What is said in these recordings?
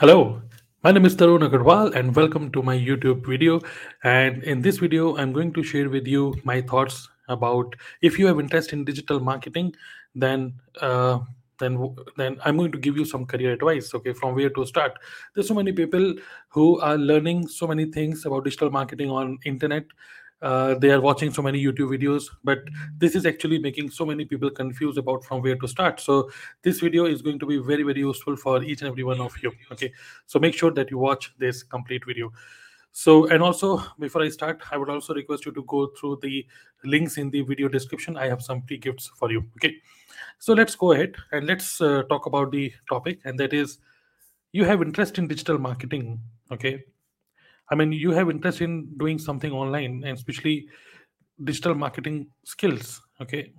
Hello, my name is Tarun Agarwal and welcome to my YouTube video. And in this video, I'm going to share with you my thoughts about if you have interest in digital marketing, then uh, then then I'm going to give you some career advice. Okay, from where to start. There's so many people who are learning so many things about digital marketing on internet uh, they are watching so many youtube videos but this is actually making so many people confused about from where to start. So this video is going to be very very useful for each and every one of you okay? So make sure that you watch this complete video. So and also before i start i would also request you to go through the links in the video description. I have some free gifts for you okay? So let's go ahead and let's uh, talk about the topic and that is you have interest in digital marketing okay I mean, you have interest in doing something online and especially digital marketing skills. Okay.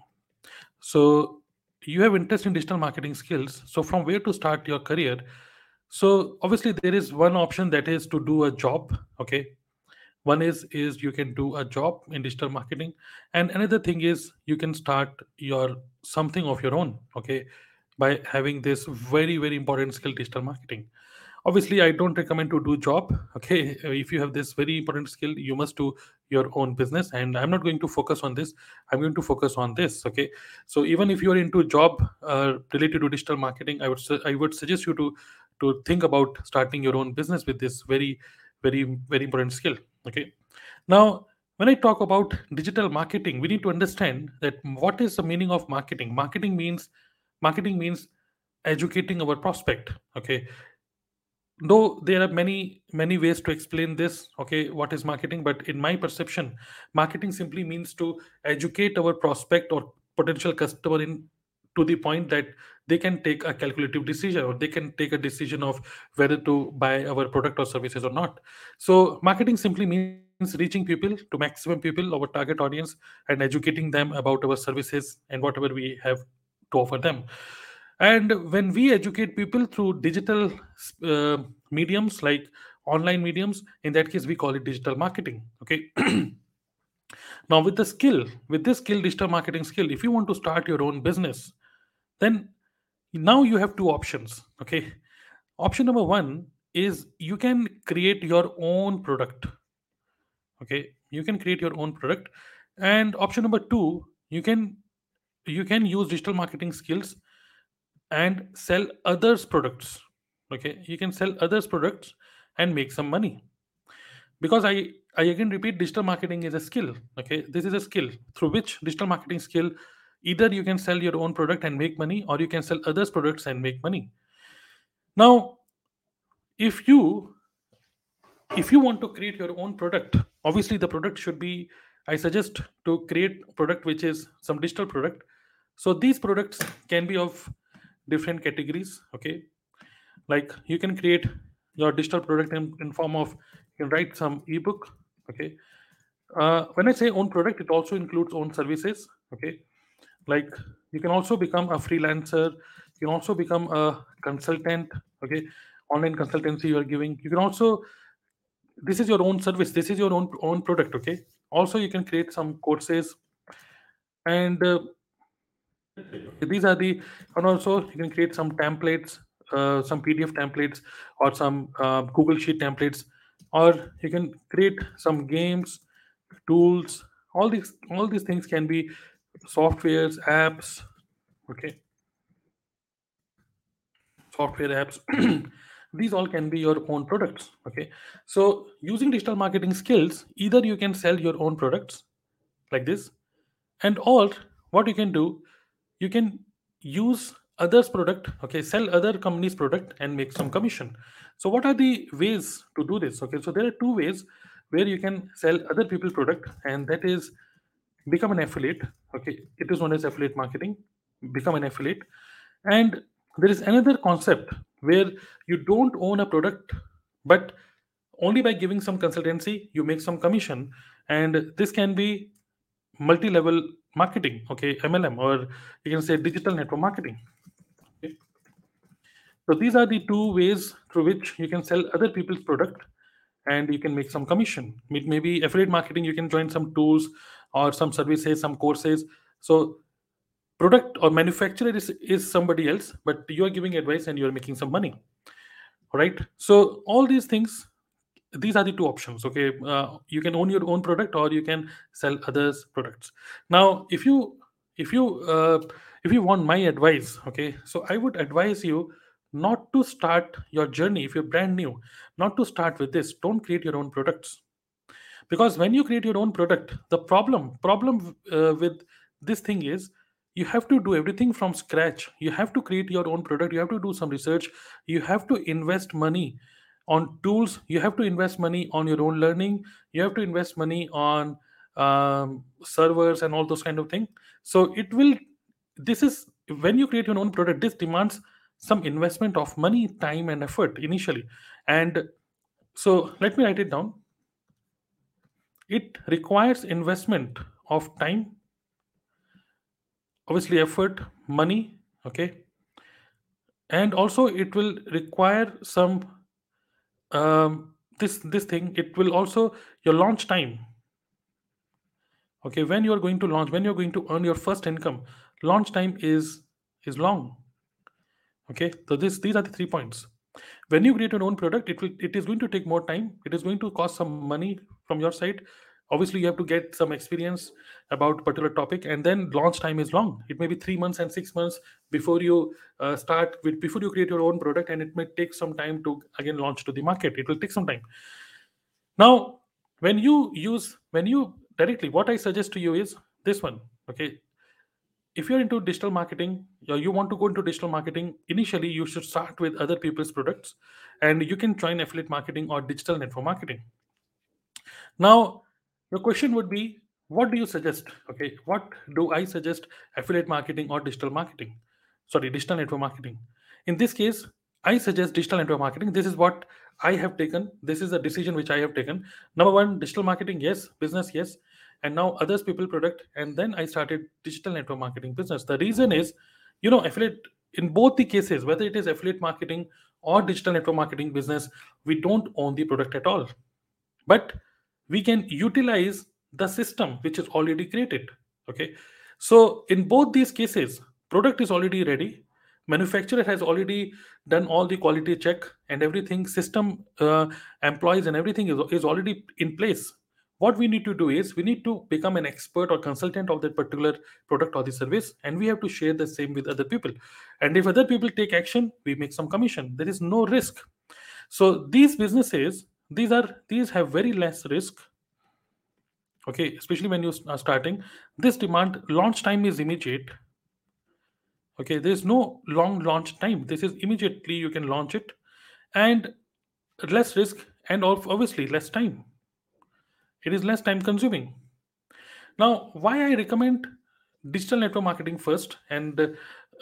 So you have interest in digital marketing skills. So from where to start your career? So obviously there is one option that is to do a job. Okay. One is is you can do a job in digital marketing, and another thing is you can start your something of your own. Okay, by having this very very important skill digital marketing obviously i don't recommend to do job okay? If you have this very important skill you must do your own business. And i'm not going to focus on this. I'm going to focus on this okay? So even if you're into job uh, related to digital marketing i would su- i would suggest you to to think about starting your own business with this very very very important skill okay? Now when i talk about digital marketing we need to understand that what is the meaning of marketing? Marketing means marketing means educating our prospect okay though there are many many ways to explain this okay what is marketing but in my perception marketing simply means to educate our prospect or potential customer in to the point that they can take a calculative decision or they can take a decision of whether to buy our product or services or not. So marketing simply means reaching people to maximum people our target audience and educating them about our services and whatever we have to offer them and when we educate people through digital uh, mediums like online mediums in that case we call it digital marketing okay? Now with the skill with this skill digital marketing skill if you want to start your own business then now you have two options okay? Option number one is you can create your own product okay? You can create your own product. And option number two you can you can use digital marketing skills and sell others products. Okay you can sell others products and make some money. Because i i again repeat digital marketing is a skill. Okay this is a skill through which digital marketing skill either you can sell your own product and make money or you can sell others products and make money. Now if you if you want to create your own product obviously the product should be i suggest to create product which is some digital product. So these products can be of different categories okay? Like you can create your digital product in, in form of you can write some ebook okay? Uh, when i say own product it also includes own services okay? Like you can also become a freelancer you can also become a consultant okay? Online consultancy you are giving. You can also this is your own service this is your own own product okay? Also you can create some courses. And uh, these are the and also you can create some templates uh, some pdf templates or some uh, google sheet templates or you can create some games tools. All these all these things can be softwares apps okay? Software apps. These all can be your own products okay? So using digital marketing skills either you can sell your own products like this and or what you can do you can use others product okay sell other companies product and make some commission. So what are the ways to do this? Okay so there are two ways where you can sell other people product and that is become an affiliate okay. It is known as affiliate marketing become an affiliate. And there is another concept where you don't own a product but only by giving some consultancy you make some commission. And this can be multi-level marketing okay mlm or you can say digital network marketing. Okay? so these are the two ways through which you can sell other people's product and you can make some commission. It may be affiliate marketing you can join some tools or some services some courses. So product or manufacturer is, is somebody else but you are giving advice and you are making some money. All right. So all these things these are the two options okay? Uh, you can own your own product or you can sell others products. Now if you if you uh, if you want my advice okay? So i would advise you not to start your journey if you're brand new not to start with this. Don't create your own products. Because when you create your own product the problem problem uh, with this thing is you have to do everything from scratch. You have to create your own product. You have to do some research. You have to invest money on tools you have to invest money on your own learning. You have to invest money on um, servers and all those kind of things so it will this is when you create your own product this demands some investment of money time and effort initially. And so let me write it down. It requires investment of time obviously effort money okay? And also it will require some um, this this thing it will also your launch time. Okay when you are going to launch when you're going to earn your first income launch time is is long. Okay so this these are the three points. When you create your own product it will it is going to take more time. It is going to cost some money from your side obviously you have to get some experience about particular topic and then launch time is long. It may be three months and six months before you uh, start with before you create your own product and it may take some time to again launch to the market. It will take some time. Now when you use when you directly what i suggest to you is this one okay? If you're into digital marketing or you want to go into digital marketing initially you should start with other people's products and you can join affiliate marketing or digital network marketing. Now the question would be what do you suggest? Okay what do i suggest? Affiliate marketing or digital marketing? Sorry digital network marketing. In this case i suggest digital network marketing. This is what i have taken. This is a decision which i have taken. Number one digital marketing yes. Business yes. And now others people product and then i started digital network marketing business. The reason is you know affiliate in both the cases whether it is affiliate marketing or digital network marketing business we don't own the product at all. But we can utilize the system which is already created okay? So in both these cases product is already ready. Manufacturer has already done all the quality check and everything system uh, employees and everything is, is already in place. What we need to do is we need to become an expert or consultant of that particular product or the service and we have to share the same with other people. And if other people take action we make some commission. There is no risk. So these businesses these are these have very less risk okay especially when you are starting. This demand launch time is immediate okay there's no long launch time. This is immediately you can launch it and less risk and obviously less time. It is less time consuming. Now why i recommend digital network marketing first and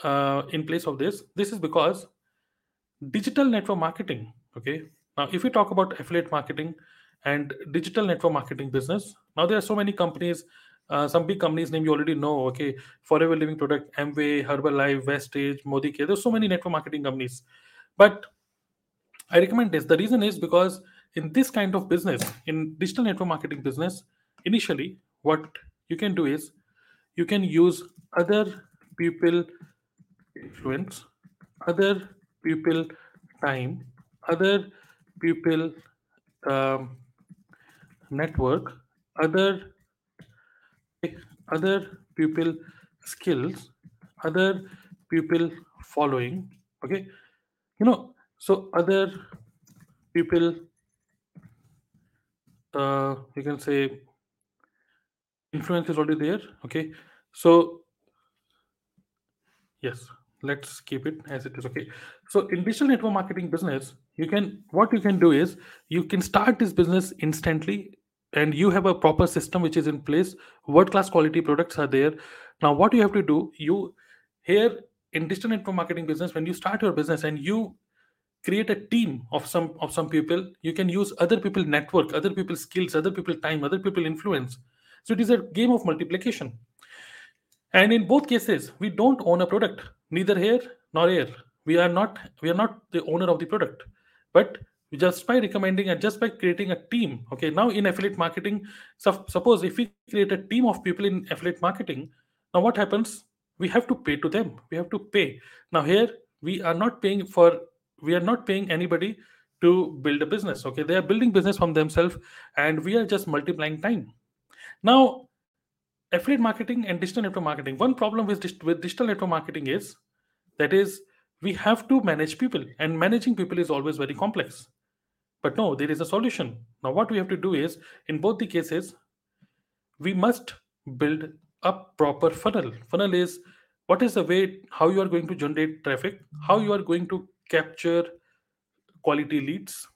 uh, in place of this? This is because digital network marketing okay now, if we talk about affiliate marketing and digital network marketing business, now there are so many companies. Uh, some big companies name you already know. Okay, Forever Living Product, Amway, Herbalife, Vestige, Modicare. There's so many network marketing companies, but I recommend this. The reason is because in this kind of business, in digital network marketing business, initially what you can do is you can use other people influence, other people time, other people um, network other other people skills other people following okay? You know so other people uh, you can say influence is already there okay? So yes let's keep it as it is okay? So in digital network marketing business you can what you can do is you can start this business instantly and you have a proper system which is in place. World class quality products are there. Now what you have to do you here in digital network marketing business when you start your business and you create a team of some of some people you can use other people network other people skills other people time other people influence. So it is a game of multiplication. And in both cases we don't own a product neither here nor here. We are not we are not the owner of the product but just by recommending and just by creating a team okay now in affiliate marketing so suppose if we create a team of people in affiliate marketing now what happens? We have to pay to them. We have to pay. Now here we are not paying for we are not paying anybody to build a business okay? They are building business from themselves and we are just multiplying time. Now affiliate marketing and digital network marketing one problem with, with digital network marketing is that is we have to manage people and managing people is always very complex. But no there is a solution. Now what we have to do is in both the cases we must build a proper funnel. Funnel is what is the way how you are going to generate traffic how you are going to capture quality leads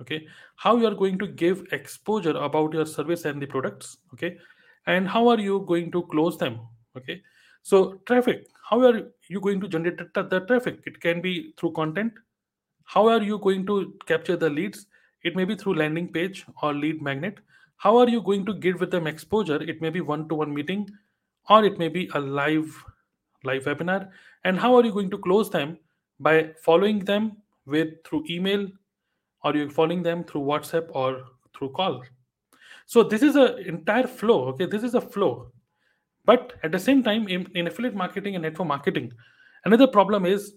okay? How you are going to give exposure about your service and the products okay? And how are you going to close them okay? So traffic how are you going to generate the, traffic? It can be through content. How are you going to capture the leads? It may be through landing page or lead magnet. How are you going to give with them exposure? It may be one to one meeting or it may be a live live webinar. And how are you going to close them? By following them with through email or you're following them through whatsapp or through call. So this is a entire flow okay? This is a flow but at the same time in, in affiliate marketing and network marketing another problem is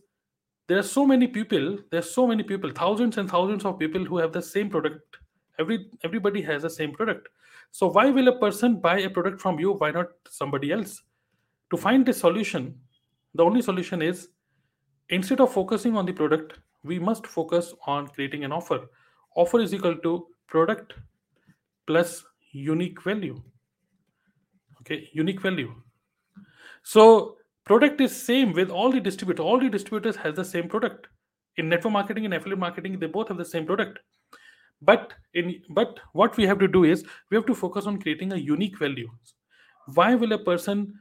there are so many people there are so many people thousands and thousands of people who have the same product. Every everybody has the same product. So why will a person buy a product from you? Why not somebody else? To find a solution the only solution is instead of focusing on the product we must focus on creating an offer. Offer is equal to product plus unique value okay unique value. So product is same with all the distributors all the distributors has the same product. In network marketing and affiliate marketing they both have the same product. But in but what we have to do is we have to focus on creating a unique value. Why will a person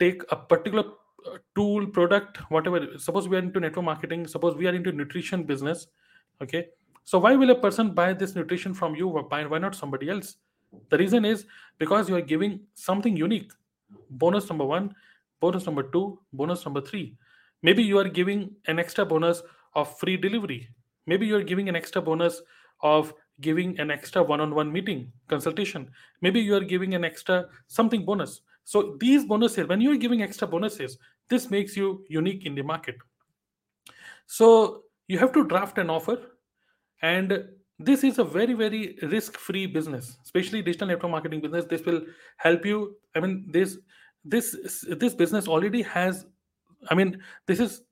take a particular uh, tool product whatever suppose we are into network marketing suppose we are into nutrition business okay? So why will a person buy this nutrition from you why, why not somebody else the reason is because you are giving something unique. Bonus number one bonus number two bonus number three. Maybe you are giving an extra bonus of free delivery. Maybe you are giving an extra bonus of giving an extra one-on-one meeting consultation. Maybe you are giving an extra something bonus. So these bonuses when you are giving extra bonuses this makes you unique in the market. So you have to draft an offer and this is a very very risk free business especially digital network marketing business. This will help you. I mean this this this business already has i mean this is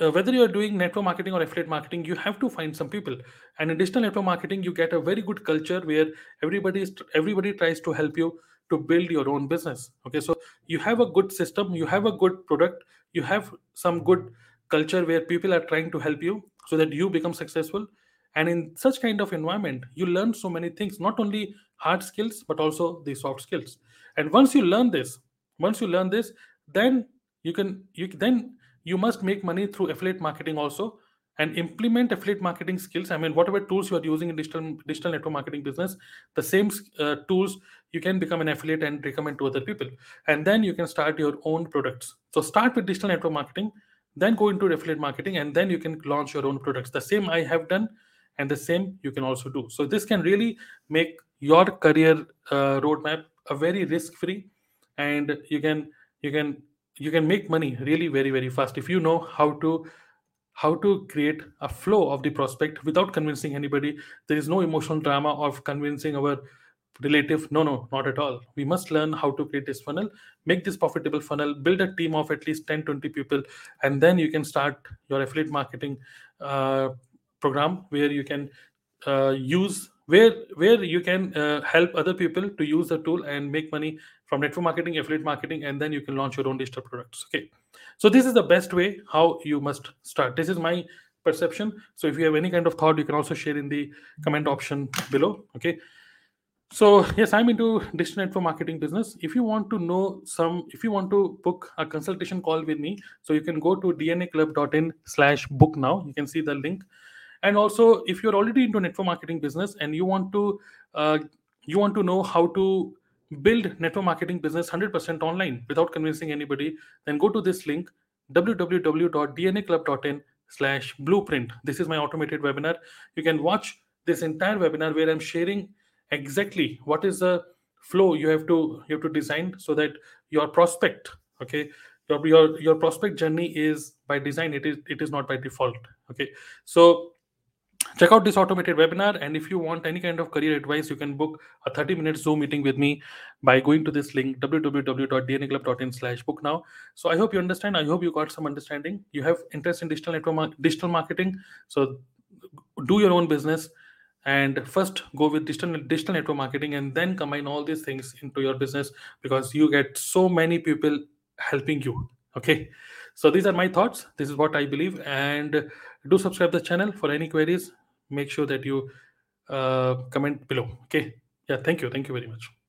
uh, whether you are doing network marketing or affiliate marketing you have to find some people. And in digital network marketing you get a very good culture where everybody is everybody tries to help you to build your own business. Okay so you have a good system you have a good product you have some good culture where people are trying to help you so that you become successful and in such kind of environment you learn so many things not only hard skills but also the soft skills. And once you learn this once you learn this then you can you then you must make money through affiliate marketing also and implement affiliate marketing skills. I mean whatever tools you are using in digital digital network marketing business the same uh, tools you can become an affiliate and recommend to other people. And then you can start your own products. So start with digital network marketing then go into affiliate marketing and then you can launch your own products. The same i have done and the same you can also do. So this can really make your career uh, roadmap a very risk free and you can you can you can make money really very very fast if you know how to how to create a flow of the prospect without convincing anybody. There is no emotional drama of convincing our relative no no not at all. We must learn how to create this funnel make this profitable funnel build a team of at least 10 20 people and then you can start your affiliate marketing uh, program where you can uh, use where where you can uh, help other people to use the tool and make money from network marketing affiliate marketing and then you can launch your own digital products okay? So this is the best way how you must start. This is my perception. So if you have any kind of thought you can also share in the comment option below okay? So yes i'm into digital network marketing business. If you want to know some if you want to book a consultation call with me so you can go to dnaclub.in slash book now. You can see the link and also if you're already into network marketing business and you want to uh, you want to know how to build network marketing business 100% online without convincing anybody then go to this link www.dnaclub.in slash blueprint. This is my automated webinar. You can watch this entire webinar where i'm sharing exactly what is the flow you have to you have to design so that your prospect okay your your, your prospect journey is by design. It is it is not by default Okay, so check out this automated webinar and if you want any kind of career advice you can book a 30 minute zoom meeting with me by going to this link www.dnaclub.in slash book now. So i hope you understand. I hope you got some understanding. You have interest in digital network digital marketing. So do your own business and first go with digital digital network marketing and then combine all these things into your business because you get so many people helping you. Okay? So these are my thoughts. This is what i believe and do subscribe the channel for any queries. Make sure that you uh, comment below. Okay? Yeah thank you. Thank you very much